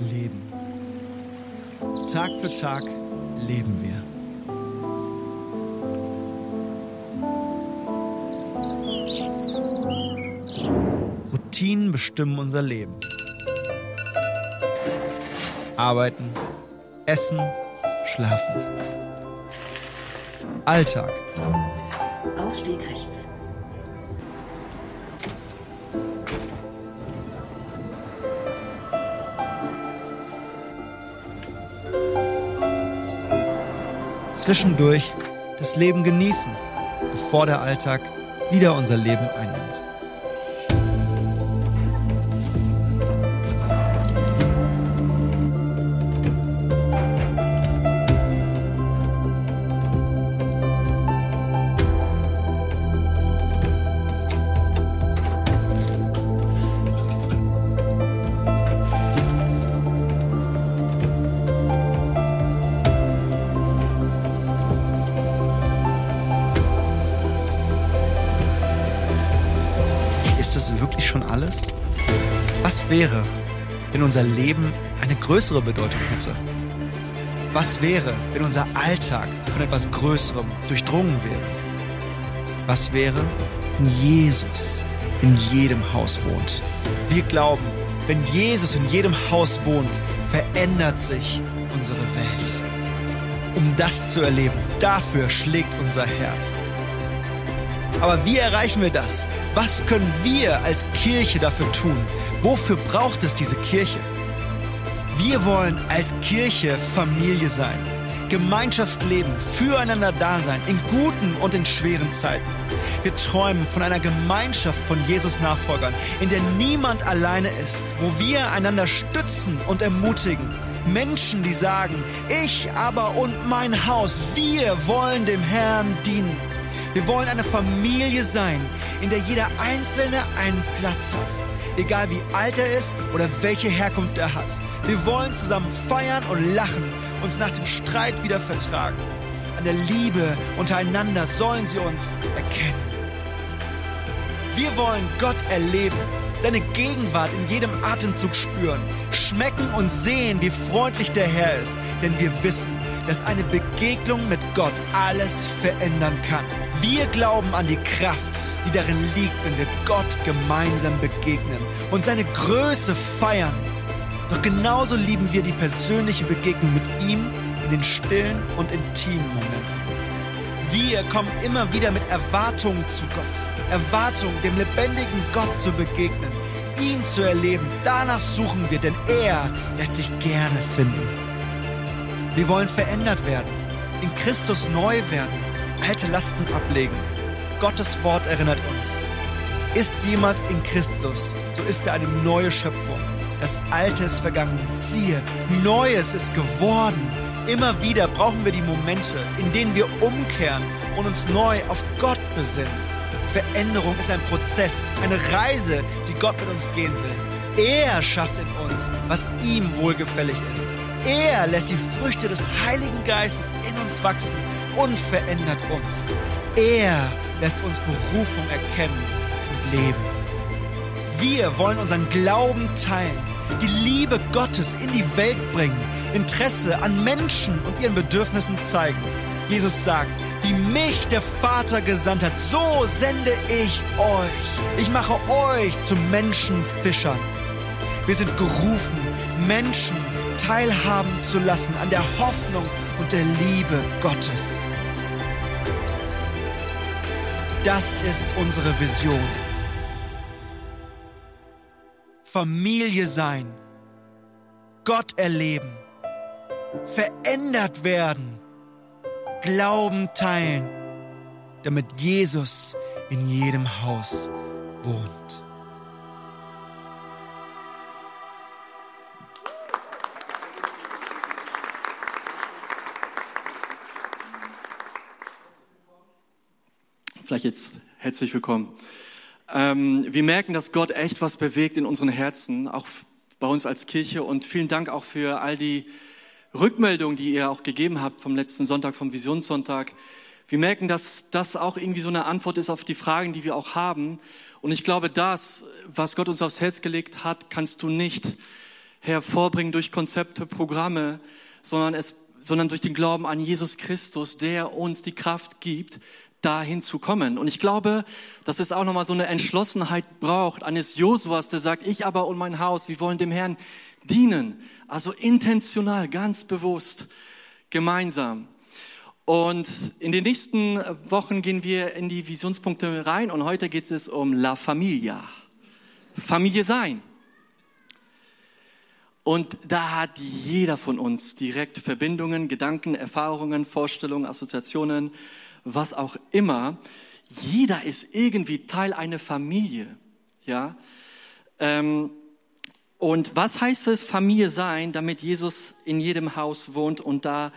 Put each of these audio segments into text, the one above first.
leben. Tag für Tag leben wir. Routinen bestimmen unser Leben. Arbeiten, essen, schlafen. Alltag. Ausstieg rechts. Zwischendurch das Leben genießen, bevor der Alltag wieder unser Leben einnimmt. Ist das wirklich schon alles? Was wäre, wenn unser Leben eine größere Bedeutung hätte? Was wäre, wenn unser Alltag von etwas Größerem durchdrungen wäre? Was wäre, wenn Jesus in jedem Haus wohnt? Wir glauben, wenn Jesus in jedem Haus wohnt, verändert sich unsere Welt. Um das zu erleben, dafür schlägt unser Herz. Aber wie erreichen wir das? Was können wir als Kirche dafür tun? Wofür braucht es diese Kirche? Wir wollen als Kirche Familie sein, Gemeinschaft leben, füreinander da sein, in guten und in schweren Zeiten. Wir träumen von einer Gemeinschaft von Jesus Nachfolgern, in der niemand alleine ist, wo wir einander stützen und ermutigen. Menschen, die sagen, ich aber und mein Haus, wir wollen dem Herrn dienen. Wir wollen eine Familie sein, in der jeder Einzelne einen Platz hat. Egal wie alt er ist oder welche Herkunft er hat. Wir wollen zusammen feiern und lachen, uns nach dem Streit wieder vertragen. An der Liebe untereinander sollen sie uns erkennen. Wir wollen Gott erleben, seine Gegenwart in jedem Atemzug spüren, schmecken und sehen, wie freundlich der Herr ist, denn wir wissen, dass eine Begegnung mit Gott alles verändern kann. Wir glauben an die Kraft, die darin liegt, wenn wir Gott gemeinsam begegnen und seine Größe feiern. Doch genauso lieben wir die persönliche Begegnung mit ihm in den stillen und intimen Momenten. Wir kommen immer wieder mit Erwartungen zu Gott. Erwartungen, dem lebendigen Gott zu begegnen, ihn zu erleben. Danach suchen wir, denn er lässt sich gerne finden. Wir wollen verändert werden, in Christus neu werden, alte Lasten ablegen. Gottes Wort erinnert uns. Ist jemand in Christus, so ist er eine neue Schöpfung. Das Alte ist vergangen. Siehe, Neues ist geworden. Immer wieder brauchen wir die Momente, in denen wir umkehren und uns neu auf Gott besinnen. Veränderung ist ein Prozess, eine Reise, die Gott mit uns gehen will. Er schafft in uns, was ihm wohlgefällig ist. Er lässt die Früchte des Heiligen Geistes in uns wachsen und verändert uns. Er lässt uns Berufung erkennen und leben. Wir wollen unseren Glauben teilen, die Liebe Gottes in die Welt bringen, Interesse an Menschen und ihren Bedürfnissen zeigen. Jesus sagt, wie mich der Vater gesandt hat, so sende ich euch. Ich mache euch zu Menschenfischern. Wir sind gerufen, Menschen teilhaben zu lassen an der Hoffnung und der Liebe Gottes. Das ist unsere Vision. Familie sein, Gott erleben, verändert werden, Glauben teilen, damit Jesus in jedem Haus wohnt. Vielleicht jetzt herzlich willkommen. Ähm, wir merken, dass Gott echt was bewegt in unseren Herzen, auch bei uns als Kirche. Und vielen Dank auch für all die Rückmeldungen, die ihr auch gegeben habt vom letzten Sonntag, vom Visionssonntag. Wir merken, dass das auch irgendwie so eine Antwort ist auf die Fragen, die wir auch haben. Und ich glaube, das, was Gott uns aufs Herz gelegt hat, kannst du nicht hervorbringen durch Konzepte, Programme, sondern, es, sondern durch den Glauben an Jesus Christus, der uns die Kraft gibt, dahin zu kommen. Und ich glaube, dass es auch nochmal so eine Entschlossenheit braucht eines Josuas, der sagt, ich aber und mein Haus, wir wollen dem Herrn dienen. Also intentional, ganz bewusst, gemeinsam. Und in den nächsten Wochen gehen wir in die Visionspunkte rein und heute geht es um La Familia. Familie sein. Und da hat jeder von uns direkt Verbindungen, Gedanken, Erfahrungen, Vorstellungen, Assoziationen, was auch immer. Jeder ist irgendwie Teil einer Familie. Ja. Ähm, und was heißt es, Familie sein, damit Jesus in jedem Haus wohnt und da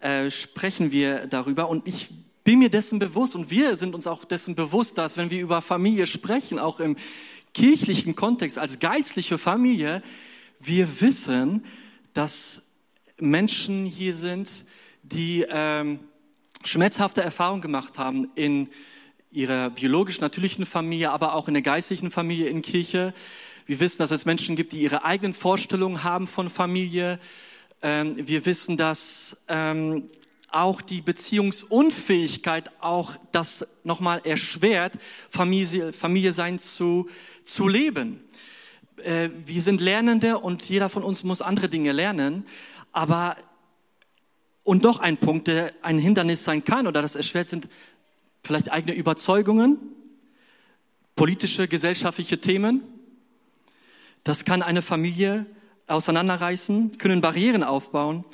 äh, sprechen wir darüber. Und ich bin mir dessen bewusst und wir sind uns auch dessen bewusst, dass wenn wir über Familie sprechen, auch im kirchlichen Kontext als geistliche Familie, wir wissen, dass Menschen hier sind, die ähm, schmerzhafte Erfahrungen gemacht haben in ihrer biologisch natürlichen Familie, aber auch in der geistlichen Familie in Kirche. Wir wissen, dass es Menschen gibt, die ihre eigenen Vorstellungen haben von Familie. Ähm, wir wissen, dass ähm, auch die Beziehungsunfähigkeit auch das nochmal erschwert, Familie, Familie sein zu, zu leben. Äh, wir sind Lernende und jeder von uns muss andere Dinge lernen. Aber, und doch ein Punkt, der ein Hindernis sein kann oder das erschwert, sind vielleicht eigene Überzeugungen, politische, gesellschaftliche Themen. Das kann eine Familie auseinanderreißen, können Barrieren aufbauen.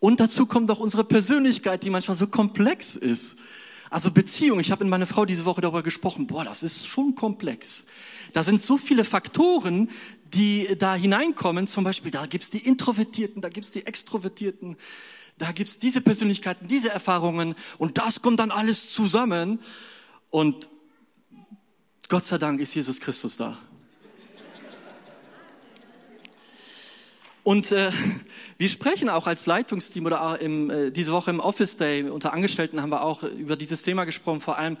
Und dazu kommt auch unsere Persönlichkeit, die manchmal so komplex ist. Also Beziehung, ich habe mit meiner Frau diese Woche darüber gesprochen, boah, das ist schon komplex. Da sind so viele Faktoren, die da hineinkommen. Zum Beispiel, da gibt's die Introvertierten, da gibt's die Extrovertierten, da gibt's diese Persönlichkeiten, diese Erfahrungen und das kommt dann alles zusammen. Und Gott sei Dank ist Jesus Christus da. Und äh, wir sprechen auch als Leitungsteam oder im, äh, diese Woche im Office Day unter Angestellten haben wir auch über dieses Thema gesprochen, vor allem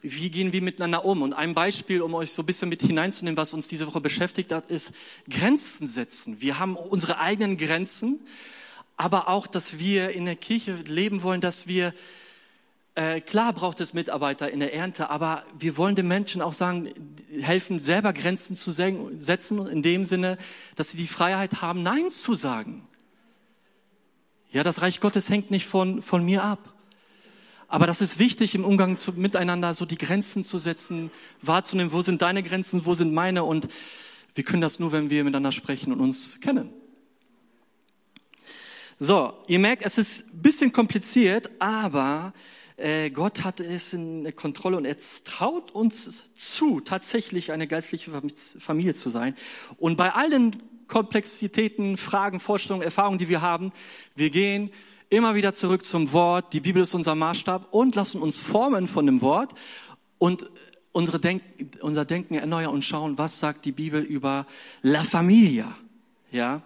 wie gehen wir miteinander um? Und ein Beispiel, um euch so ein bisschen mit hineinzunehmen, was uns diese Woche beschäftigt hat, ist Grenzen setzen. Wir haben unsere eigenen Grenzen, aber auch, dass wir in der Kirche leben wollen, dass wir äh, klar braucht es Mitarbeiter in der Ernte, aber wir wollen den Menschen auch sagen, helfen, selber Grenzen zu setzen, in dem Sinne, dass sie die Freiheit haben, Nein zu sagen. Ja, das Reich Gottes hängt nicht von, von mir ab. Aber das ist wichtig im Umgang zu, miteinander, so die Grenzen zu setzen, wahrzunehmen, wo sind deine Grenzen, wo sind meine und wir können das nur, wenn wir miteinander sprechen und uns kennen. So, ihr merkt, es ist ein bisschen kompliziert, aber äh, Gott hat es in Kontrolle und er traut uns zu, tatsächlich eine geistliche Familie zu sein. Und bei allen Komplexitäten, Fragen, Vorstellungen, Erfahrungen, die wir haben, wir gehen immer wieder zurück zum Wort. Die Bibel ist unser Maßstab und lassen uns formen von dem Wort und unsere Denk unser Denken erneuern und schauen, was sagt die Bibel über La Familia. Ja,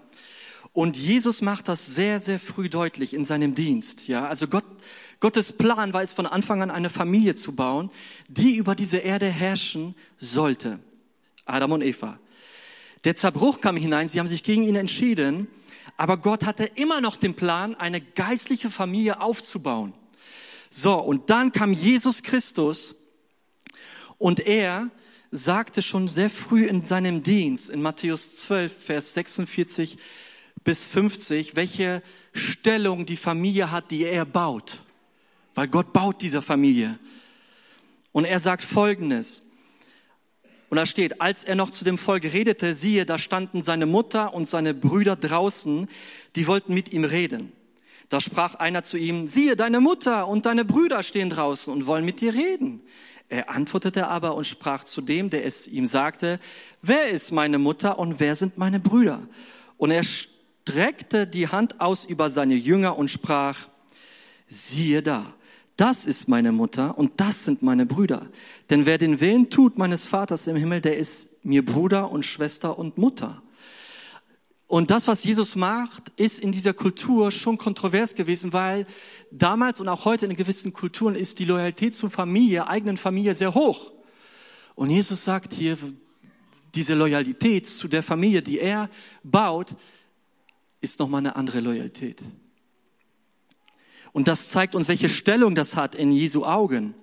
und Jesus macht das sehr, sehr früh deutlich in seinem Dienst. Ja, also Gott, Gottes Plan war es von Anfang an eine Familie zu bauen, die über diese Erde herrschen sollte. Adam und Eva. Der Zerbruch kam hinein, sie haben sich gegen ihn entschieden, aber Gott hatte immer noch den Plan, eine geistliche Familie aufzubauen. So, und dann kam Jesus Christus und er sagte schon sehr früh in seinem Dienst, in Matthäus 12, Vers 46 bis 50, welche Stellung die Familie hat, die er baut. Weil Gott baut diese Familie. Und er sagt Folgendes. Und da steht, als er noch zu dem Volk redete, siehe, da standen seine Mutter und seine Brüder draußen, die wollten mit ihm reden. Da sprach einer zu ihm, siehe, deine Mutter und deine Brüder stehen draußen und wollen mit dir reden. Er antwortete aber und sprach zu dem, der es ihm sagte, wer ist meine Mutter und wer sind meine Brüder? Und er streckte die Hand aus über seine Jünger und sprach, siehe da, das ist meine Mutter und das sind meine Brüder. Denn wer den Willen tut meines Vaters im Himmel, der ist mir Bruder und Schwester und Mutter. Und das, was Jesus macht, ist in dieser Kultur schon kontrovers gewesen, weil damals und auch heute in gewissen Kulturen ist die Loyalität zur Familie, eigenen Familie sehr hoch. Und Jesus sagt hier, diese Loyalität zu der Familie, die er baut, ist nochmal eine andere Loyalität. Und das zeigt uns, welche Stellung das hat in Jesu Augen.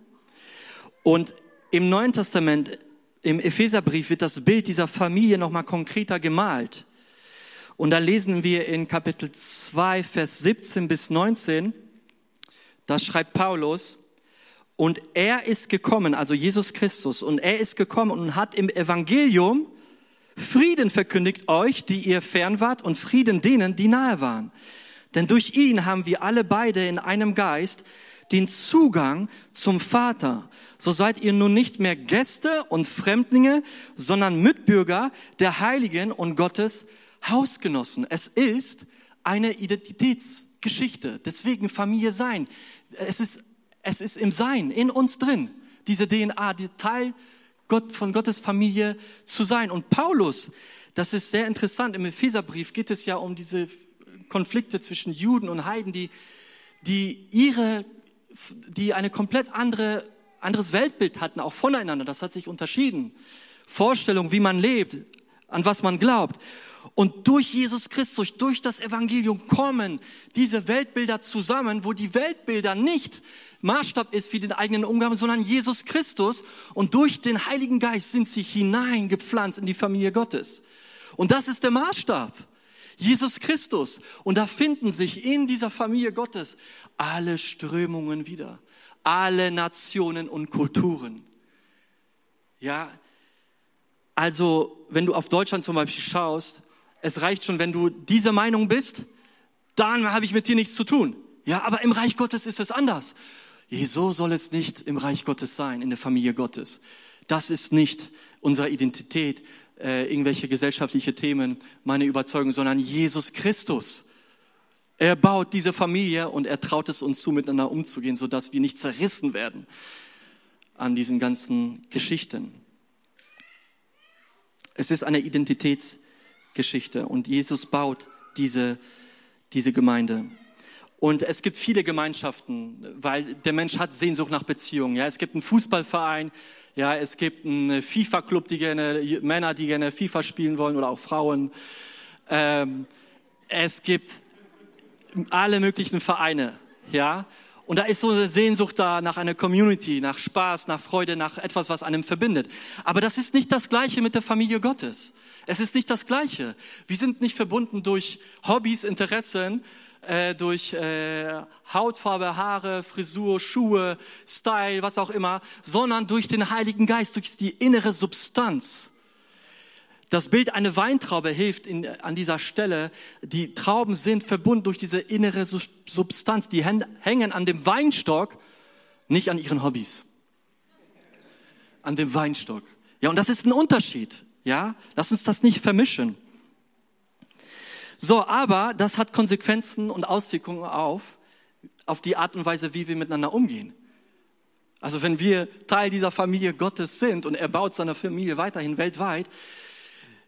Und im Neuen Testament, im Epheserbrief, wird das Bild dieser Familie nochmal konkreter gemalt. Und da lesen wir in Kapitel 2, Vers 17 bis 19, da schreibt Paulus, und er ist gekommen, also Jesus Christus, und er ist gekommen und hat im Evangelium Frieden verkündigt euch, die ihr fern wart, und Frieden denen, die nahe waren. Denn durch ihn haben wir alle beide in einem Geist den Zugang zum Vater. So seid ihr nun nicht mehr Gäste und Fremdlinge, sondern Mitbürger der Heiligen und Gottes Hausgenossen. Es ist eine Identitätsgeschichte. Deswegen Familie sein. Es ist es ist im Sein, in uns drin, diese DNA, die Teil Gott, von Gottes Familie zu sein. Und Paulus, das ist sehr interessant, im Epheserbrief geht es ja um diese Konflikte zwischen Juden und Heiden, die, die ihre, die eine komplett andere, anderes Weltbild hatten, auch voneinander. Das hat sich unterschieden. Vorstellung, wie man lebt, an was man glaubt. Und durch Jesus Christus, durch das Evangelium kommen diese Weltbilder zusammen, wo die Weltbilder nicht Maßstab ist für den eigenen Umgang, sondern Jesus Christus. Und durch den Heiligen Geist sind sie hineingepflanzt in die Familie Gottes. Und das ist der Maßstab. Jesus Christus. Und da finden sich in dieser Familie Gottes alle Strömungen wieder. Alle Nationen und Kulturen. Ja, also wenn du auf Deutschland zum Beispiel schaust, es reicht schon, wenn du diese Meinung bist, dann habe ich mit dir nichts zu tun. Ja, aber im Reich Gottes ist es anders. So soll es nicht im Reich Gottes sein, in der Familie Gottes. Das ist nicht unsere Identität, äh, irgendwelche gesellschaftliche Themen, meine Überzeugung, sondern Jesus Christus. Er baut diese Familie und er traut es uns zu, miteinander umzugehen, sodass wir nicht zerrissen werden an diesen ganzen Geschichten. Es ist eine Identitätsgeschichte und Jesus baut diese, diese Gemeinde. Und es gibt viele Gemeinschaften, weil der Mensch hat Sehnsucht nach Beziehungen. Ja, es gibt einen Fußballverein, ja, es gibt einen FIFA-Club, die gerne Männer, die gerne FIFA spielen wollen oder auch Frauen. Ähm, es gibt alle möglichen Vereine, ja. Und da ist so eine Sehnsucht da nach einer Community, nach Spaß, nach Freude, nach etwas, was einem verbindet. Aber das ist nicht das Gleiche mit der Familie Gottes. Es ist nicht das Gleiche. Wir sind nicht verbunden durch Hobbys, Interessen, äh, durch äh, Hautfarbe, Haare, Frisur, Schuhe, Style, was auch immer, sondern durch den Heiligen Geist, durch die innere Substanz. Das Bild einer Weintraube hilft in, an dieser Stelle. Die Trauben sind verbunden durch diese innere Substanz. Die hängen an dem Weinstock, nicht an ihren Hobbys. An dem Weinstock. Ja, und das ist ein Unterschied. Ja, lass uns das nicht vermischen. So, aber das hat Konsequenzen und Auswirkungen auf, auf die Art und Weise, wie wir miteinander umgehen. Also wenn wir Teil dieser Familie Gottes sind und er baut seine Familie weiterhin weltweit,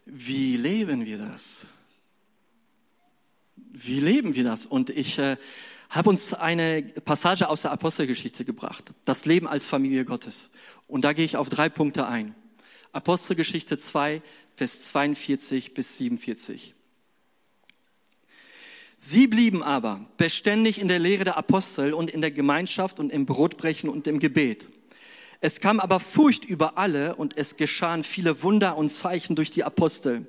wie leben wir das? Wie leben wir das? Und ich äh, habe uns eine Passage aus der Apostelgeschichte gebracht, das Leben als Familie Gottes. Und da gehe ich auf drei Punkte ein. Apostelgeschichte 2, Vers 42 bis 47. Sie blieben aber beständig in der Lehre der Apostel und in der Gemeinschaft und im Brotbrechen und im Gebet. Es kam aber Furcht über alle und es geschahen viele Wunder und Zeichen durch die Apostel.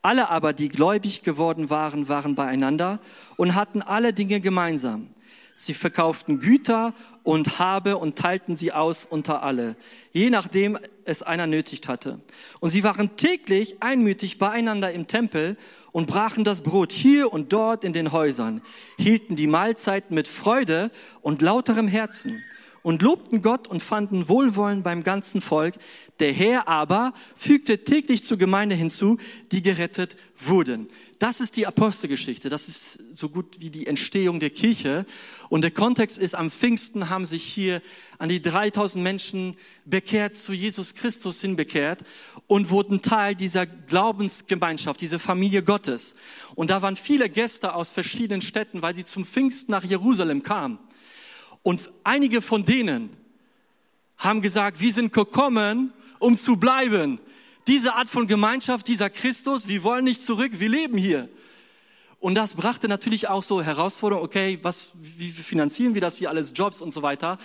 Alle aber, die gläubig geworden waren, waren beieinander und hatten alle Dinge gemeinsam. Sie verkauften Güter und Habe und teilten sie aus unter alle, je nachdem es einer nötigt hatte. Und sie waren täglich einmütig beieinander im Tempel und brachen das Brot hier und dort in den Häusern, hielten die Mahlzeiten mit Freude und lauterem Herzen und lobten Gott und fanden Wohlwollen beim ganzen Volk. Der Herr aber fügte täglich zur Gemeinde hinzu, die gerettet wurden. Das ist die Apostelgeschichte. Das ist so gut wie die Entstehung der Kirche. Und der Kontext ist, am Pfingsten haben sich hier an die 3000 Menschen bekehrt, zu Jesus Christus hinbekehrt und wurden Teil dieser Glaubensgemeinschaft, dieser Familie Gottes. Und da waren viele Gäste aus verschiedenen Städten, weil sie zum Pfingsten nach Jerusalem kamen. Und einige von denen haben gesagt, wir sind gekommen, um zu bleiben. diese Art von Gemeinschaft, dieser Christus, wir wollen nicht zurück, wir leben hier. Und das brachte natürlich auch so Herausforderungen, okay, was, wie finanzieren wir das hier alles, Jobs und so weiter.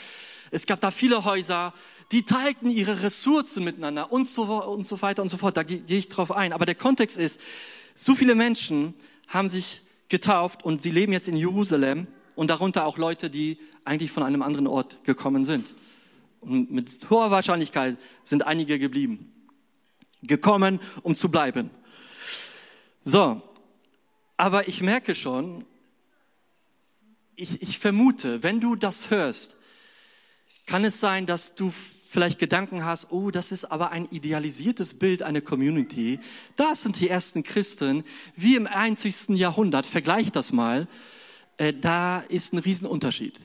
Es gab da viele Häuser, die teilten ihre Ressourcen miteinander und so, und so weiter und so fort. Da gehe ich drauf ein. Aber der Kontext ist, so viele Menschen haben sich getauft und sie leben jetzt in Jerusalem und darunter auch Leute, die eigentlich von einem anderen Ort gekommen sind. Und mit hoher Wahrscheinlichkeit sind einige geblieben. Gekommen, um zu bleiben. So, aber ich merke schon, ich, ich vermute, wenn du das hörst, kann es sein, dass du vielleicht Gedanken hast, oh, das ist aber ein idealisiertes Bild einer Community. Das sind die ersten Christen, wie im 21. Jahrhundert. Vergleich das mal. Äh, da ist ein Riesenunterschied.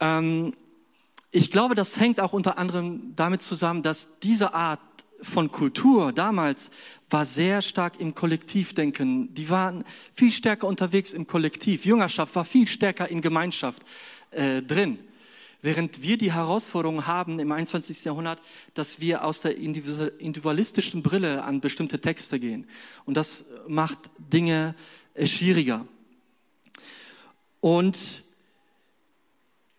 Ähm, ich glaube, das hängt auch unter anderem damit zusammen, dass diese Art von Kultur damals war sehr stark im Kollektivdenken. Die waren viel stärker unterwegs im Kollektiv. Jüngerschaft war viel stärker in Gemeinschaft äh, drin. Während wir die Herausforderung haben im 21. Jahrhundert, dass wir aus der individualistischen Brille an bestimmte Texte gehen. Und das macht Dinge äh, schwieriger. Und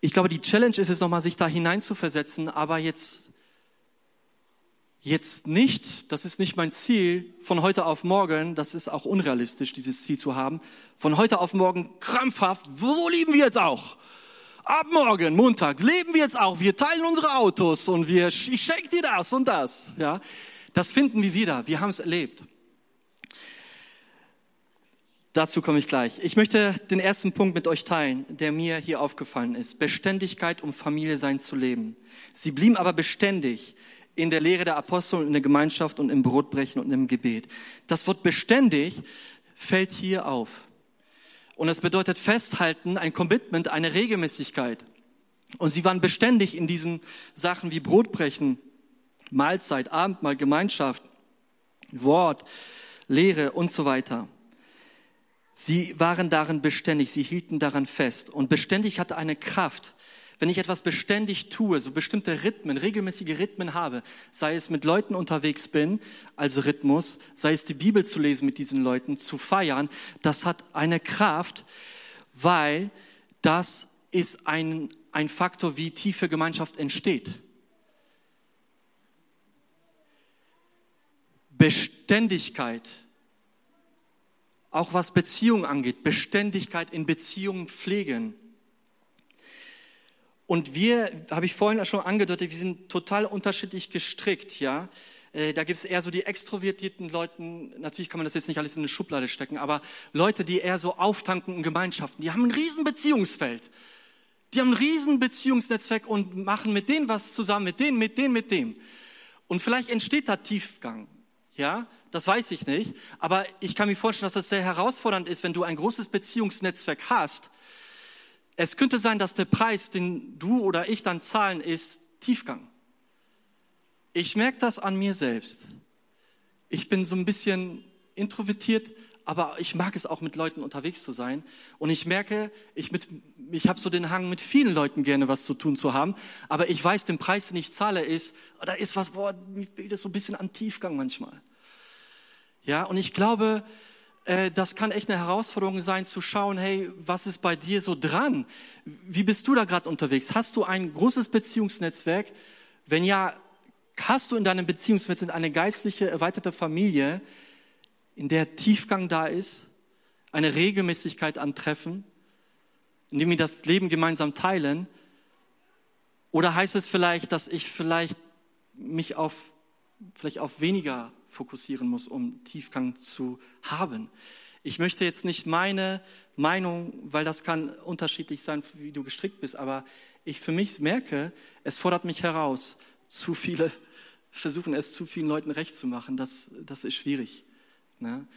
ich glaube, die Challenge ist es nochmal, sich da hineinzuversetzen, aber jetzt jetzt nicht, das ist nicht mein Ziel, von heute auf morgen, das ist auch unrealistisch, dieses Ziel zu haben, von heute auf morgen krampfhaft, wo lieben wir jetzt auch? Ab morgen, Montag, leben wir jetzt auch. Wir teilen unsere Autos und wir, ich schenke dir das und das. Ja, das finden wir wieder. Wir haben es erlebt. Dazu komme ich gleich. Ich möchte den ersten Punkt mit euch teilen, der mir hier aufgefallen ist. Beständigkeit, um Familie sein zu leben. Sie blieben aber beständig in der Lehre der Apostel und in der Gemeinschaft und im Brotbrechen und im Gebet. Das Wort beständig fällt hier auf. Und es bedeutet festhalten, ein Commitment, eine Regelmäßigkeit. Und sie waren beständig in diesen Sachen wie Brotbrechen, Mahlzeit, Abendmahl, Gemeinschaft, Wort, Lehre und so weiter. Sie waren darin beständig, sie hielten daran fest. Und beständig hatte eine Kraft. Wenn ich etwas beständig tue, so bestimmte Rhythmen, regelmäßige Rhythmen habe, sei es mit Leuten unterwegs bin, also Rhythmus, sei es die Bibel zu lesen mit diesen Leuten, zu feiern, das hat eine Kraft, weil das ist ein, ein Faktor, wie tiefe Gemeinschaft entsteht. Beständigkeit, auch was Beziehungen angeht, Beständigkeit in Beziehungen pflegen und wir, habe ich vorhin schon angedeutet, wir sind total unterschiedlich gestrickt, ja. Äh, da gibt es eher so die extrovertierten Leuten, natürlich kann man das jetzt nicht alles in eine Schublade stecken, aber Leute, die eher so auftanken in Gemeinschaften, die haben ein riesen Beziehungsfeld. Die haben ein riesen Beziehungsnetzwerk und machen mit denen was zusammen, mit denen, mit denen, mit dem. Und vielleicht entsteht da Tiefgang. Ja, das weiß ich nicht. Aber ich kann mir vorstellen, dass das sehr herausfordernd ist, wenn du ein großes Beziehungsnetzwerk hast es könnte sein, dass der Preis, den du oder ich dann zahlen, ist Tiefgang. Ich merke das an mir selbst. Ich bin so ein bisschen introvertiert, aber ich mag es auch mit Leuten unterwegs zu sein. Und ich merke, ich, mit, ich habe so den Hang, mit vielen Leuten gerne was zu tun zu haben. Aber ich weiß, den Preis, den ich zahle, ist, da ist was, boah, mir fehlt es so ein bisschen an Tiefgang manchmal. Ja, und ich glaube, äh, das kann echt eine Herausforderung sein, zu schauen, hey, was ist bei dir so dran? Wie bist du da gerade unterwegs? Hast du ein großes Beziehungsnetzwerk? Wenn ja, hast du in deinem Beziehungsnetzwerk eine geistliche, erweiterte Familie, in der Tiefgang da ist, eine Regelmäßigkeit an Treffen, in dem wir das Leben gemeinsam teilen? Oder heißt es vielleicht, dass ich vielleicht mich auf, vielleicht auf weniger fokussieren muss, um Tiefgang zu haben. Ich möchte jetzt nicht meine Meinung, weil das kann unterschiedlich sein, wie du gestrickt bist, aber ich für mich merke, es fordert mich heraus, zu viele versuchen es zu vielen Leuten recht zu machen, das, das ist schwierig. Ne?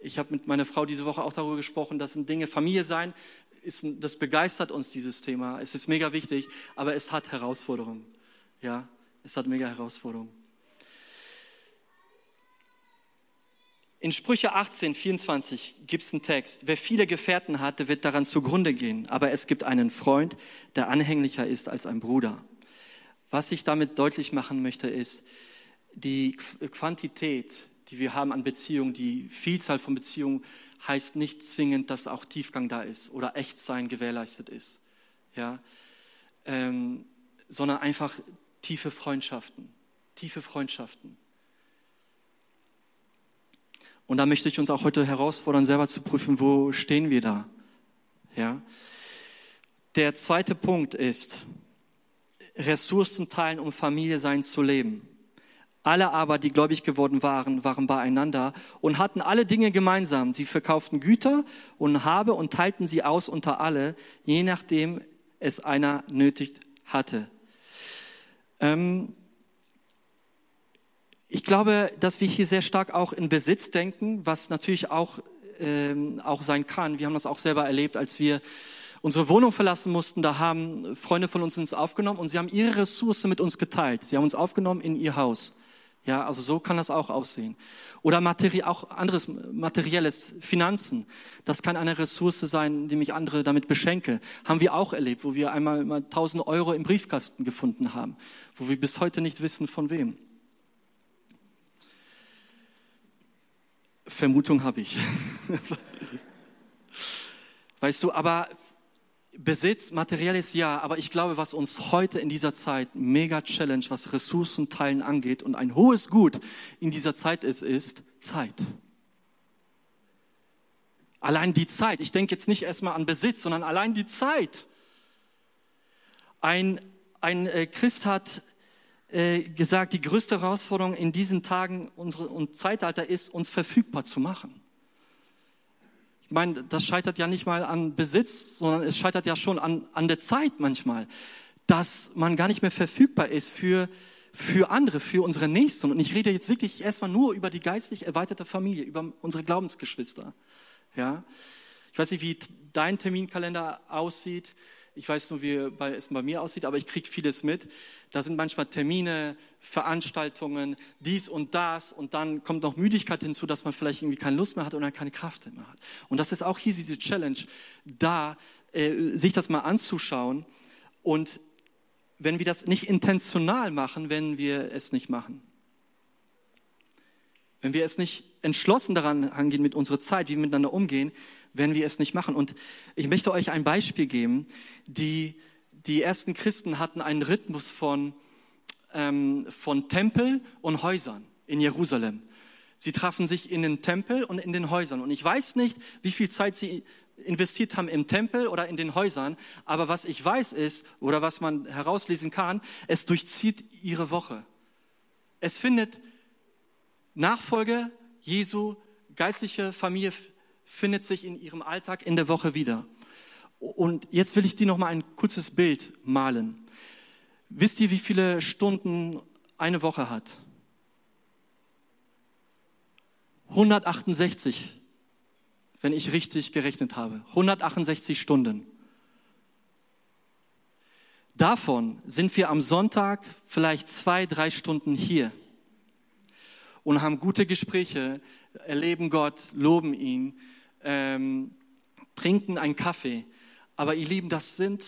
Ich habe mit meiner Frau diese Woche auch darüber gesprochen, das sind Dinge, Familie sein, ist, das begeistert uns dieses Thema, es ist mega wichtig, aber es hat Herausforderungen. Ja, es hat mega Herausforderungen. In Sprüche 18, 24 gibt es einen Text. Wer viele Gefährten hat, der wird daran zugrunde gehen. Aber es gibt einen Freund, der anhänglicher ist als ein Bruder. Was ich damit deutlich machen möchte, ist, die Quantität, die wir haben an Beziehungen, die Vielzahl von Beziehungen, heißt nicht zwingend, dass auch Tiefgang da ist oder Echtsein gewährleistet ist. Ja? Ähm, sondern einfach tiefe Freundschaften. Tiefe Freundschaften. Und da möchte ich uns auch heute herausfordern, selber zu prüfen, wo stehen wir da. Ja? Der zweite Punkt ist, Ressourcen teilen, um Familie sein zu leben. Alle aber, die gläubig geworden waren, waren beieinander und hatten alle Dinge gemeinsam. Sie verkauften Güter und Habe und teilten sie aus unter alle, je nachdem es einer nötig hatte. Ähm, ich glaube, dass wir hier sehr stark auch in Besitz denken, was natürlich auch, ähm, auch sein kann. Wir haben das auch selber erlebt, als wir unsere Wohnung verlassen mussten. Da haben Freunde von uns uns aufgenommen und sie haben ihre Ressource mit uns geteilt. Sie haben uns aufgenommen in ihr Haus. Ja, also so kann das auch aussehen. Oder materi auch anderes materielles, Finanzen. Das kann eine Ressource sein, die mich andere damit beschenke. Haben wir auch erlebt, wo wir einmal mal 1000 Euro im Briefkasten gefunden haben, wo wir bis heute nicht wissen, von wem. Vermutung habe ich. weißt du, aber Besitz, materielles ja, aber ich glaube, was uns heute in dieser Zeit mega Challenge, was Ressourcenteilen angeht und ein hohes Gut in dieser Zeit ist, ist Zeit. Allein die Zeit. Ich denke jetzt nicht erstmal an Besitz, sondern allein die Zeit. Ein, ein äh, Christ hat äh, gesagt, die größte Herausforderung in diesen Tagen unsere, und Zeitalter ist, uns verfügbar zu machen. Ich meine, das scheitert ja nicht mal an Besitz, sondern es scheitert ja schon an, an der Zeit manchmal, dass man gar nicht mehr verfügbar ist für, für andere, für unsere Nächsten. Und ich rede jetzt wirklich erstmal nur über die geistlich erweiterte Familie, über unsere Glaubensgeschwister. Ja? Ich weiß nicht, wie dein Terminkalender aussieht. Ich weiß nur, wie es bei mir aussieht, aber ich kriege vieles mit. Da sind manchmal Termine, Veranstaltungen, dies und das und dann kommt noch Müdigkeit hinzu, dass man vielleicht irgendwie keine Lust mehr hat oder keine Kraft mehr hat. Und das ist auch hier diese Challenge, da äh, sich das mal anzuschauen und wenn wir das nicht intentional machen, wenn wir es nicht machen. Wenn wir es nicht entschlossen daran angehen mit unserer Zeit, wie wir miteinander umgehen, wenn wir es nicht machen. Und ich möchte euch ein Beispiel geben. Die, die ersten Christen hatten einen Rhythmus von, ähm, von Tempel und Häusern in Jerusalem. Sie trafen sich in den Tempel und in den Häusern. Und ich weiß nicht, wie viel Zeit sie investiert haben im Tempel oder in den Häusern. Aber was ich weiß ist, oder was man herauslesen kann, es durchzieht ihre Woche. Es findet Nachfolge Jesu, geistliche Familie findet sich in ihrem Alltag in der Woche wieder. Und jetzt will ich dir noch mal ein kurzes Bild malen. Wisst ihr, wie viele Stunden eine Woche hat? 168, wenn ich richtig gerechnet habe. 168 Stunden. Davon sind wir am Sonntag vielleicht zwei, drei Stunden hier und haben gute Gespräche, erleben Gott, loben ihn, ähm, trinken einen Kaffee. Aber ihr Lieben, das sind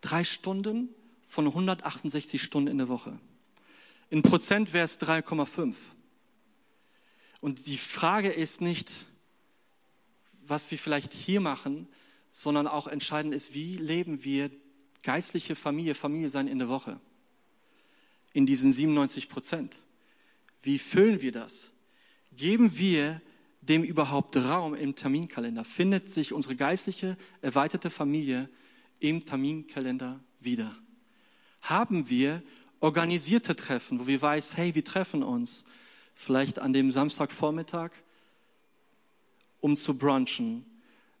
drei Stunden von 168 Stunden in der Woche. In Prozent wäre es 3,5. Und die Frage ist nicht, was wir vielleicht hier machen, sondern auch entscheidend ist, wie leben wir geistliche Familie, Familie sein in der Woche. In diesen 97 Prozent. Wie füllen wir das? Geben wir dem überhaupt Raum im Terminkalender? Findet sich unsere geistliche, erweiterte Familie im Terminkalender wieder? Haben wir organisierte Treffen, wo wir weiß, hey, wir treffen uns vielleicht an dem Samstagvormittag, um zu brunchen.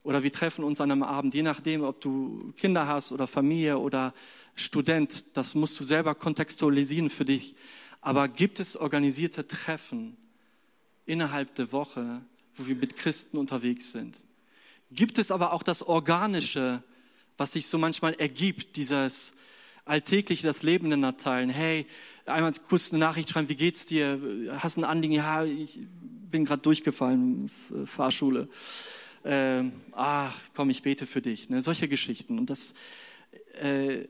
Oder wir treffen uns an einem Abend, je nachdem, ob du Kinder hast oder Familie oder Student, das musst du selber kontextualisieren für dich. Aber gibt es organisierte Treffen innerhalb der Woche, wo wir mit Christen unterwegs sind. Gibt es aber auch das Organische, was sich so manchmal ergibt, dieses alltägliche, das Leben in Teilen. Hey, einmal kurz eine Nachricht schreiben, wie geht's dir? Hast ein Anliegen? Ja, ich bin gerade durchgefallen, Fahrschule. Äh, ach, komm, ich bete für dich. Ne? Solche Geschichten. Und das äh,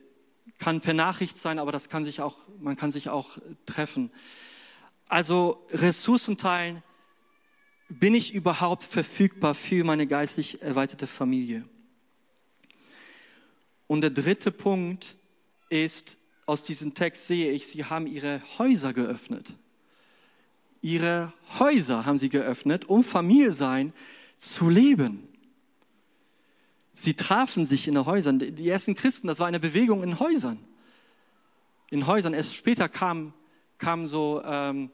kann per Nachricht sein, aber das kann sich auch, man kann sich auch treffen. Also Ressourcen teilen, bin ich überhaupt verfügbar für meine geistlich erweiterte Familie? Und der dritte Punkt ist, aus diesem Text sehe ich, sie haben ihre Häuser geöffnet. Ihre Häuser haben sie geöffnet, um Familie sein zu leben. Sie trafen sich in den Häusern. Die ersten Christen, das war eine Bewegung in Häusern. In Häusern. Erst später kamen kam so ähm,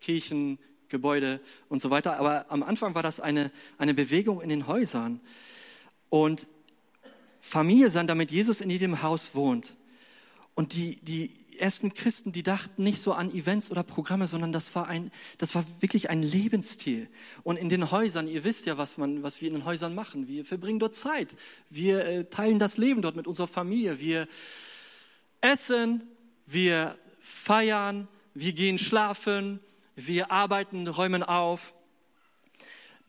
Kirchen, Gebäude und so weiter. Aber am Anfang war das eine, eine Bewegung in den Häusern. Und Familie sein, damit Jesus in jedem Haus wohnt. Und die, die ersten Christen, die dachten nicht so an Events oder Programme, sondern das war ein, das war wirklich ein Lebensstil. Und in den Häusern, ihr wisst ja, was man, was wir in den Häusern machen. Wir verbringen dort Zeit. Wir äh, teilen das Leben dort mit unserer Familie. Wir essen, wir feiern, wir gehen schlafen, wir arbeiten, räumen auf.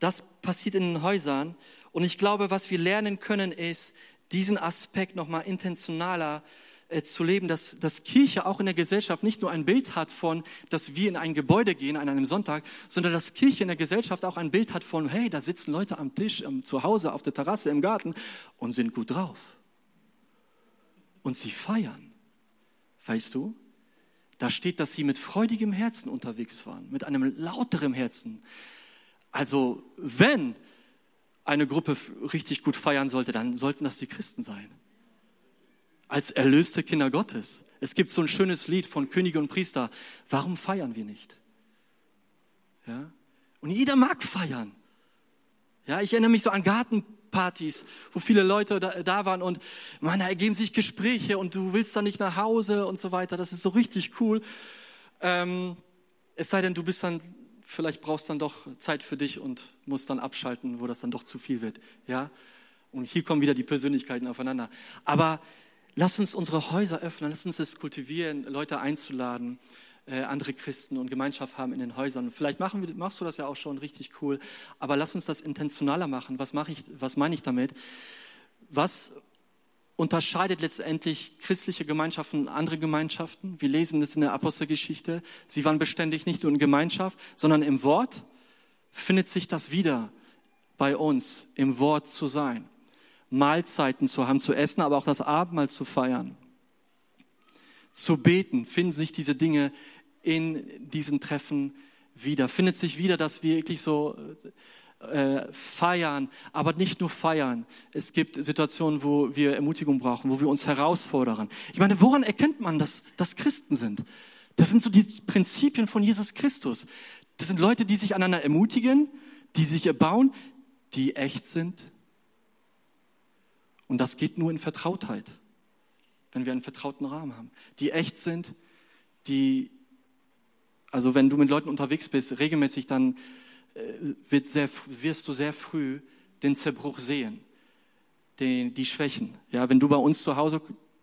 Das passiert in den Häusern. Und ich glaube, was wir lernen können, ist, diesen Aspekt nochmal intentionaler äh, zu leben, dass, dass Kirche auch in der Gesellschaft nicht nur ein Bild hat von, dass wir in ein Gebäude gehen an einem Sonntag, sondern dass Kirche in der Gesellschaft auch ein Bild hat von, hey, da sitzen Leute am Tisch, ähm, zu Hause, auf der Terrasse, im Garten und sind gut drauf. Und sie feiern. Weißt du? Da steht, dass sie mit freudigem Herzen unterwegs waren, mit einem lauteren Herzen. Also wenn eine Gruppe richtig gut feiern sollte, dann sollten das die Christen sein. Als erlöste Kinder Gottes. Es gibt so ein schönes Lied von Könige und Priester. Warum feiern wir nicht? Ja? Und jeder mag feiern. Ja, ich erinnere mich so an Gartenpartys, wo viele Leute da, da waren und man, da ergeben sich Gespräche und du willst dann nicht nach Hause und so weiter. Das ist so richtig cool. Ähm, es sei denn, du bist dann, vielleicht brauchst dann doch Zeit für dich und musst dann abschalten, wo das dann doch zu viel wird. Ja? Und hier kommen wieder die Persönlichkeiten aufeinander. Aber lass uns unsere Häuser öffnen, lass uns es kultivieren, Leute einzuladen, äh, andere Christen und Gemeinschaft haben in den Häusern. Vielleicht machen wir, machst du das ja auch schon richtig cool, aber lass uns das intentionaler machen. Was, mache ich, was meine ich damit? Was unterscheidet letztendlich christliche Gemeinschaften und andere Gemeinschaften? Wir lesen das in der Apostelgeschichte. Sie waren beständig nicht nur in Gemeinschaft, sondern im Wort findet sich das wieder bei uns, im Wort zu sein. Mahlzeiten zu haben, zu essen, aber auch das Abendmahl zu feiern. Zu beten, finden sich diese Dinge in diesen Treffen wieder. Findet sich wieder, dass wir wirklich so äh, feiern, aber nicht nur feiern. Es gibt Situationen, wo wir Ermutigung brauchen, wo wir uns herausfordern. Ich meine, woran erkennt man, dass das Christen sind? Das sind so die Prinzipien von Jesus Christus. Das sind Leute, die sich einander ermutigen, die sich erbauen, die echt sind. Und das geht nur in Vertrautheit, wenn wir einen vertrauten Rahmen haben. Die echt sind, die also wenn du mit Leuten unterwegs bist, regelmäßig, dann äh, sehr, wirst du sehr früh den Zerbruch sehen, den, die Schwächen. Ja, wenn du bei uns zu Hause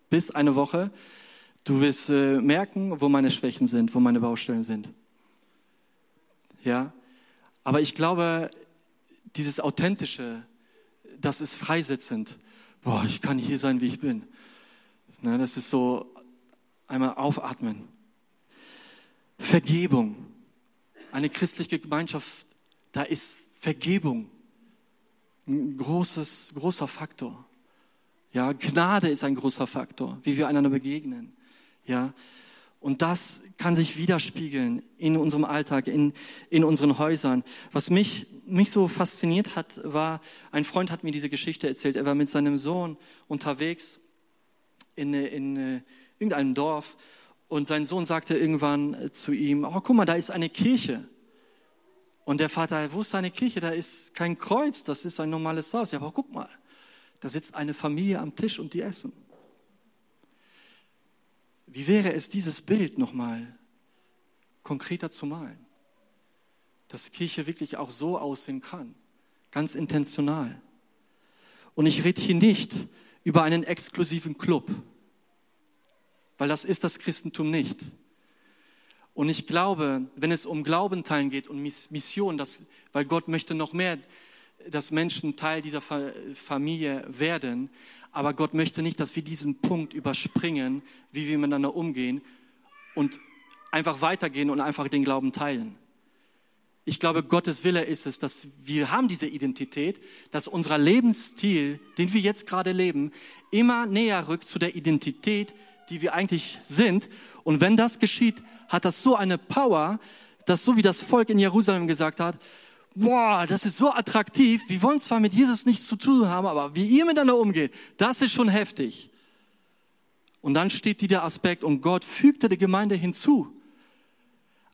bist eine Woche, du wirst äh, merken, wo meine Schwächen sind, wo meine Baustellen sind. Ja, aber ich glaube, dieses authentische, das ist freisetzend. Boah, ich kann hier sein, wie ich bin. Ne, das ist so einmal aufatmen. Vergebung. Eine christliche Gemeinschaft, da ist Vergebung ein großes, großer Faktor. Ja, Gnade ist ein großer Faktor, wie wir einander begegnen. Ja, und das kann sich widerspiegeln in unserem Alltag, in, in unseren Häusern. Was mich, mich so fasziniert hat, war, ein Freund hat mir diese Geschichte erzählt. Er war mit seinem Sohn unterwegs in, in, in irgendeinem Dorf und sein Sohn sagte irgendwann äh, zu ihm, oh, guck mal, da ist eine Kirche. Und der Vater, wo ist deine Kirche? Da ist kein Kreuz, das ist ein normales Haus. Ja, aber guck mal, da sitzt eine Familie am Tisch und die essen. Wie wäre es, dieses Bild nochmal konkreter zu malen? Dass Kirche wirklich auch so aussehen kann, ganz intentional. Und ich rede hier nicht über einen exklusiven Club, weil das ist das Christentum nicht. Und ich glaube, wenn es um Glaubenteilen geht und Mission, das, weil Gott möchte noch mehr, dass Menschen Teil dieser Familie werden, aber Gott möchte nicht, dass wir diesen Punkt überspringen, wie wir miteinander umgehen und einfach weitergehen und einfach den Glauben teilen. Ich glaube, Gottes Wille ist es, dass wir haben diese Identität, dass unser Lebensstil, den wir jetzt gerade leben, immer näher rückt zu der Identität, die wir eigentlich sind. Und wenn das geschieht, hat das so eine Power, dass so wie das Volk in Jerusalem gesagt hat, boah, das ist so attraktiv, wir wollen zwar mit Jesus nichts zu tun haben, aber wie ihr miteinander umgeht, das ist schon heftig. Und dann steht dieser Aspekt und Gott fügte der Gemeinde hinzu.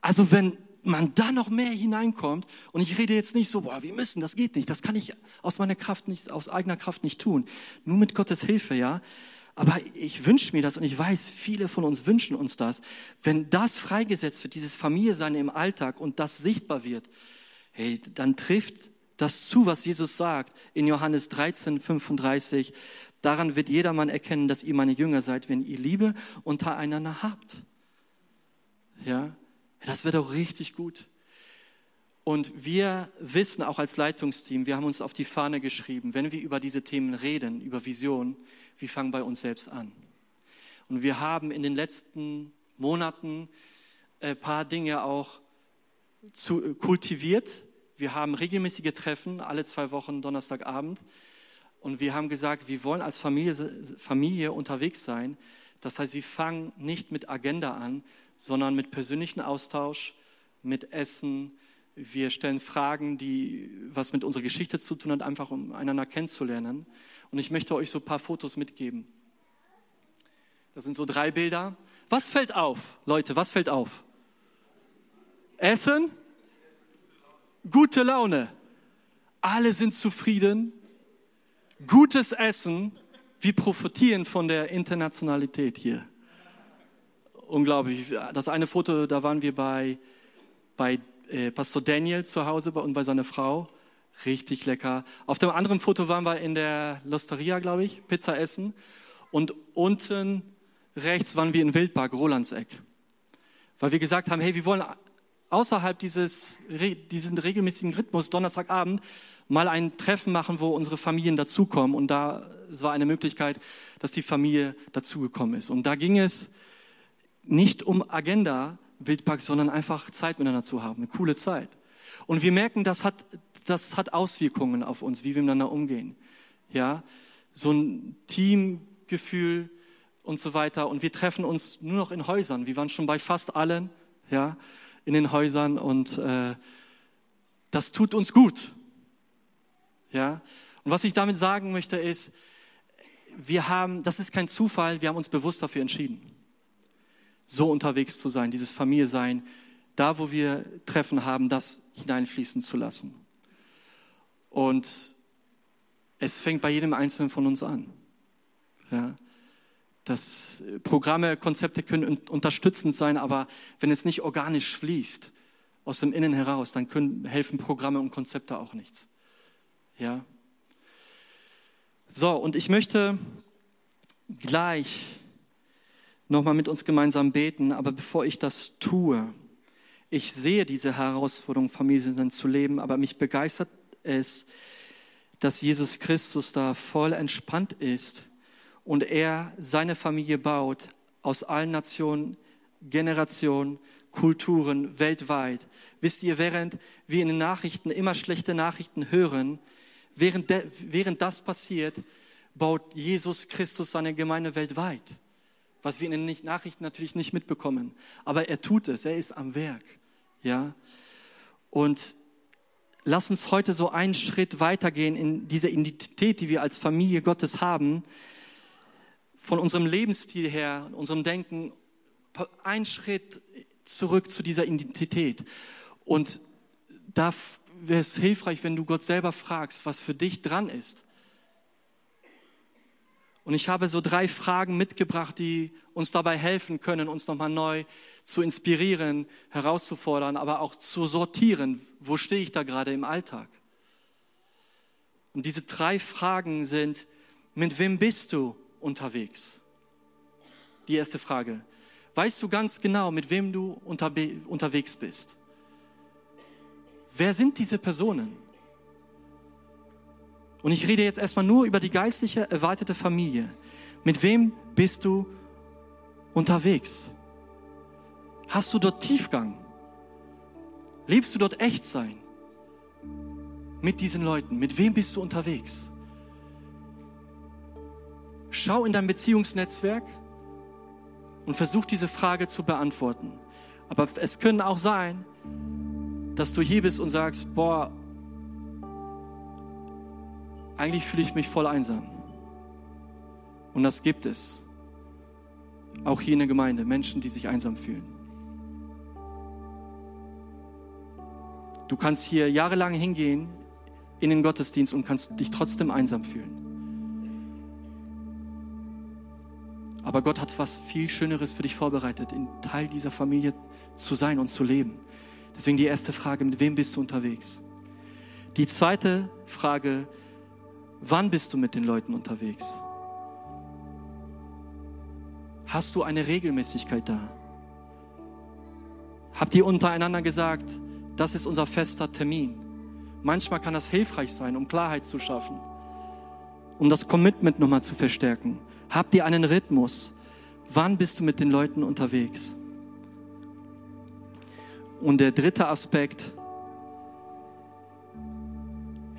Also wenn man da noch mehr hineinkommt, und ich rede jetzt nicht so, boah, wir müssen, das geht nicht, das kann ich aus meiner Kraft nicht, aus eigener Kraft nicht tun. Nur mit Gottes Hilfe, ja. Aber ich wünsche mir das und ich weiß, viele von uns wünschen uns das. Wenn das freigesetzt wird, dieses Familie im Alltag und das sichtbar wird, hey, dann trifft das zu, was Jesus sagt in Johannes 13, 35. Daran wird jedermann erkennen, dass ihr meine Jünger seid, wenn ihr Liebe untereinander habt. Ja, das wird doch richtig gut. Und wir wissen auch als Leitungsteam, wir haben uns auf die Fahne geschrieben, wenn wir über diese Themen reden, über Vision, wir fangen bei uns selbst an. Und wir haben in den letzten Monaten ein paar Dinge auch zu, kultiviert. Wir haben regelmäßige Treffen, alle zwei Wochen, Donnerstagabend. Und wir haben gesagt, wir wollen als Familie, Familie unterwegs sein. Das heißt, wir fangen nicht mit Agenda an, sondern mit persönlichen Austausch, mit Essen, wir stellen Fragen, die was mit unserer Geschichte zu tun hat, einfach um einander kennenzulernen. Und ich möchte euch so ein paar Fotos mitgeben. Das sind so drei Bilder. Was fällt auf, Leute? Was fällt auf? Essen? Gute Laune. Alle sind zufrieden. Gutes Essen. Wir profitieren von der Internationalität hier. Unglaublich. Das eine Foto, da waren wir bei, bei äh, Pastor Daniel zu Hause und bei seiner Frau. Richtig lecker. Auf dem anderen Foto waren wir in der Losteria, glaube ich, Pizza essen. Und unten rechts waren wir in Wildpark, Rolandseck. Weil wir gesagt haben, hey, wir wollen außerhalb dieses, diesen regelmäßigen Rhythmus Donnerstagabend mal ein Treffen machen, wo unsere Familien dazukommen. Und da war eine Möglichkeit, dass die Familie dazugekommen ist. Und da ging es nicht um Agenda, Wildpark, sondern einfach Zeit miteinander zu haben, eine coole Zeit. Und wir merken, das hat, das hat Auswirkungen auf uns, wie wir miteinander umgehen. Ja, so ein Teamgefühl und so weiter. Und wir treffen uns nur noch in Häusern. Wir waren schon bei fast allen, ja, in den Häusern und äh, das tut uns gut. Ja. Und was ich damit sagen möchte ist, wir haben, das ist kein Zufall, wir haben uns bewusst dafür entschieden so unterwegs zu sein, dieses Familie sein, da wo wir Treffen haben, das hineinfließen zu lassen. Und es fängt bei jedem Einzelnen von uns an. Ja. Das Programme, Konzepte können unterstützend sein, aber wenn es nicht organisch fließt, aus dem Innen heraus, dann können, helfen Programme und Konzepte auch nichts. Ja. So, und ich möchte gleich nochmal mit uns gemeinsam beten. Aber bevor ich das tue, ich sehe diese Herausforderung, Familien zu leben, aber mich begeistert es, dass Jesus Christus da voll entspannt ist und er seine Familie baut aus allen Nationen, Generationen, Kulturen weltweit. Wisst ihr, während wir in den Nachrichten immer schlechte Nachrichten hören, während, de, während das passiert, baut Jesus Christus seine Gemeinde weltweit was wir in den Nachrichten natürlich nicht mitbekommen. Aber er tut es, er ist am Werk. Ja? Und lass uns heute so einen Schritt weitergehen in dieser Identität, die wir als Familie Gottes haben, von unserem Lebensstil her, unserem Denken, einen Schritt zurück zu dieser Identität. Und da wäre es hilfreich, wenn du Gott selber fragst, was für dich dran ist. Und ich habe so drei Fragen mitgebracht, die uns dabei helfen können, uns nochmal neu zu inspirieren, herauszufordern, aber auch zu sortieren. Wo stehe ich da gerade im Alltag? Und diese drei Fragen sind, mit wem bist du unterwegs? Die erste Frage. Weißt du ganz genau, mit wem du unterwegs bist? Wer sind diese Personen? Und ich rede jetzt erstmal nur über die geistliche, erweiterte Familie. Mit wem bist du unterwegs? Hast du dort Tiefgang? Lebst du dort echt sein? Mit diesen Leuten? Mit wem bist du unterwegs? Schau in dein Beziehungsnetzwerk und versuch diese Frage zu beantworten. Aber es können auch sein, dass du hier bist und sagst, boah, eigentlich fühle ich mich voll einsam. Und das gibt es. Auch hier in der Gemeinde, Menschen, die sich einsam fühlen. Du kannst hier jahrelang hingehen in den Gottesdienst und kannst dich trotzdem einsam fühlen. Aber Gott hat was viel Schöneres für dich vorbereitet, in Teil dieser Familie zu sein und zu leben. Deswegen die erste Frage, mit wem bist du unterwegs? Die zweite Frage, wann bist du mit den Leuten unterwegs? Hast du eine Regelmäßigkeit da? Habt ihr untereinander gesagt, das ist unser fester Termin? Manchmal kann das hilfreich sein, um Klarheit zu schaffen, um das Commitment nochmal zu verstärken. Habt ihr einen Rhythmus? Wann bist du mit den Leuten unterwegs? Und der dritte Aspekt,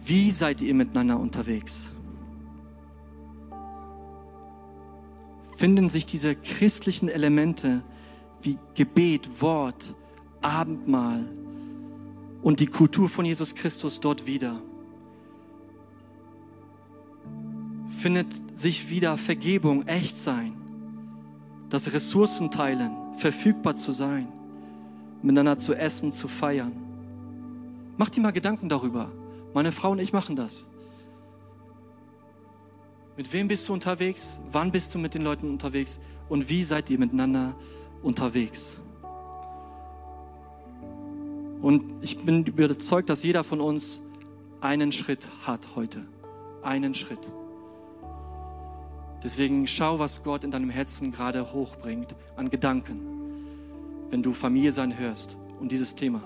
wie seid ihr miteinander unterwegs? Finden sich diese christlichen Elemente wie Gebet, Wort, Abendmahl und die Kultur von Jesus Christus dort wieder? Findet sich wieder Vergebung, echt sein, das Ressourcen teilen, verfügbar zu sein? miteinander zu essen, zu feiern. Mach dir mal Gedanken darüber. Meine Frau und ich machen das. Mit wem bist du unterwegs? Wann bist du mit den Leuten unterwegs? Und wie seid ihr miteinander unterwegs? Und ich bin überzeugt, dass jeder von uns einen Schritt hat heute. Einen Schritt. Deswegen schau, was Gott in deinem Herzen gerade hochbringt an Gedanken wenn du Familie sein hörst und dieses Thema.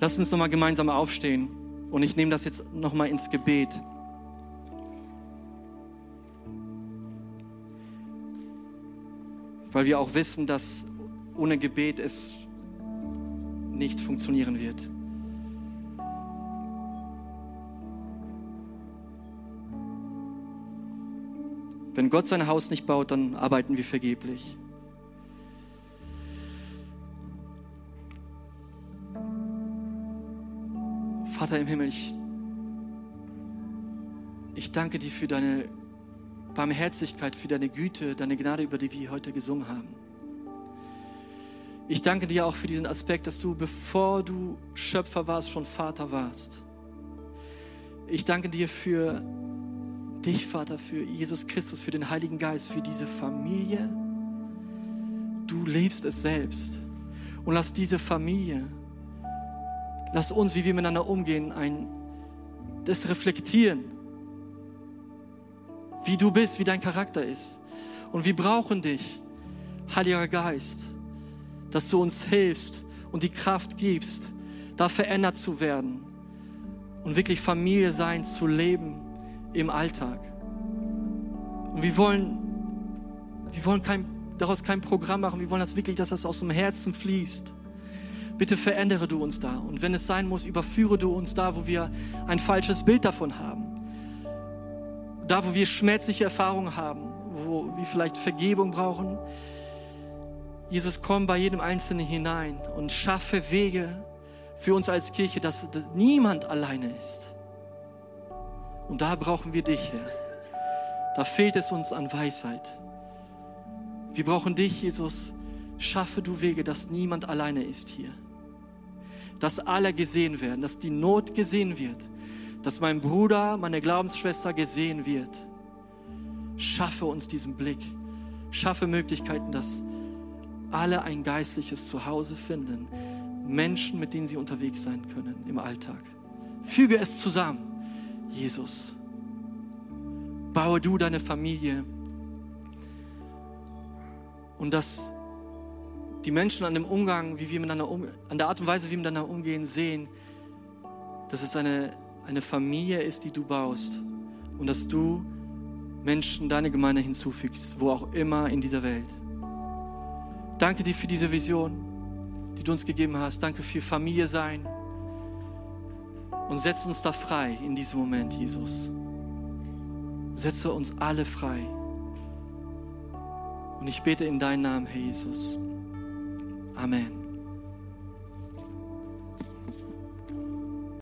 Lass uns nochmal gemeinsam aufstehen und ich nehme das jetzt nochmal ins Gebet. Weil wir auch wissen, dass ohne Gebet es nicht funktionieren wird. Wenn Gott sein Haus nicht baut, dann arbeiten wir vergeblich. Vater im Himmel, ich, ich danke dir für deine Barmherzigkeit, für deine Güte, deine Gnade, über die wir heute gesungen haben. Ich danke dir auch für diesen Aspekt, dass du, bevor du Schöpfer warst, schon Vater warst. Ich danke dir für dich, Vater, für Jesus Christus, für den Heiligen Geist, für diese Familie. Du lebst es selbst. Und lass diese Familie, lass uns, wie wir miteinander umgehen, ein, das reflektieren, wie du bist, wie dein Charakter ist. Und wir brauchen dich, Heiliger Geist, dass du uns hilfst und die Kraft gibst, da verändert zu werden und wirklich Familie sein zu leben im Alltag. Und wir wollen, wir wollen kein, daraus kein Programm machen, wir wollen das wirklich, dass das aus dem Herzen fließt. Bitte verändere du uns da. Und wenn es sein muss, überführe du uns da, wo wir ein falsches Bild davon haben. Da, wo wir schmerzliche Erfahrungen haben, wo wir vielleicht Vergebung brauchen. Jesus, komm bei jedem Einzelnen hinein und schaffe Wege für uns als Kirche, dass niemand alleine ist. Und da brauchen wir dich, Herr. Da fehlt es uns an Weisheit. Wir brauchen dich, Jesus. Schaffe du Wege, dass niemand alleine ist hier. Dass alle gesehen werden, dass die Not gesehen wird, dass mein Bruder, meine Glaubensschwester gesehen wird. Schaffe uns diesen Blick. Schaffe Möglichkeiten, dass alle ein geistliches Zuhause finden. Menschen, mit denen sie unterwegs sein können im Alltag. Füge es zusammen. Jesus. Baue du deine Familie und dass die Menschen an dem Umgang, wie wir miteinander um, an der Art und Weise, wie wir miteinander umgehen, sehen, dass es eine, eine Familie ist, die du baust und dass du Menschen deine Gemeinde hinzufügst, wo auch immer in dieser Welt. Danke dir für diese Vision, die du uns gegeben hast. Danke für Familie sein. Und setz uns da frei in diesem Moment, Jesus. Setze uns alle frei. Und ich bete in deinen Namen, Herr Jesus. Amen.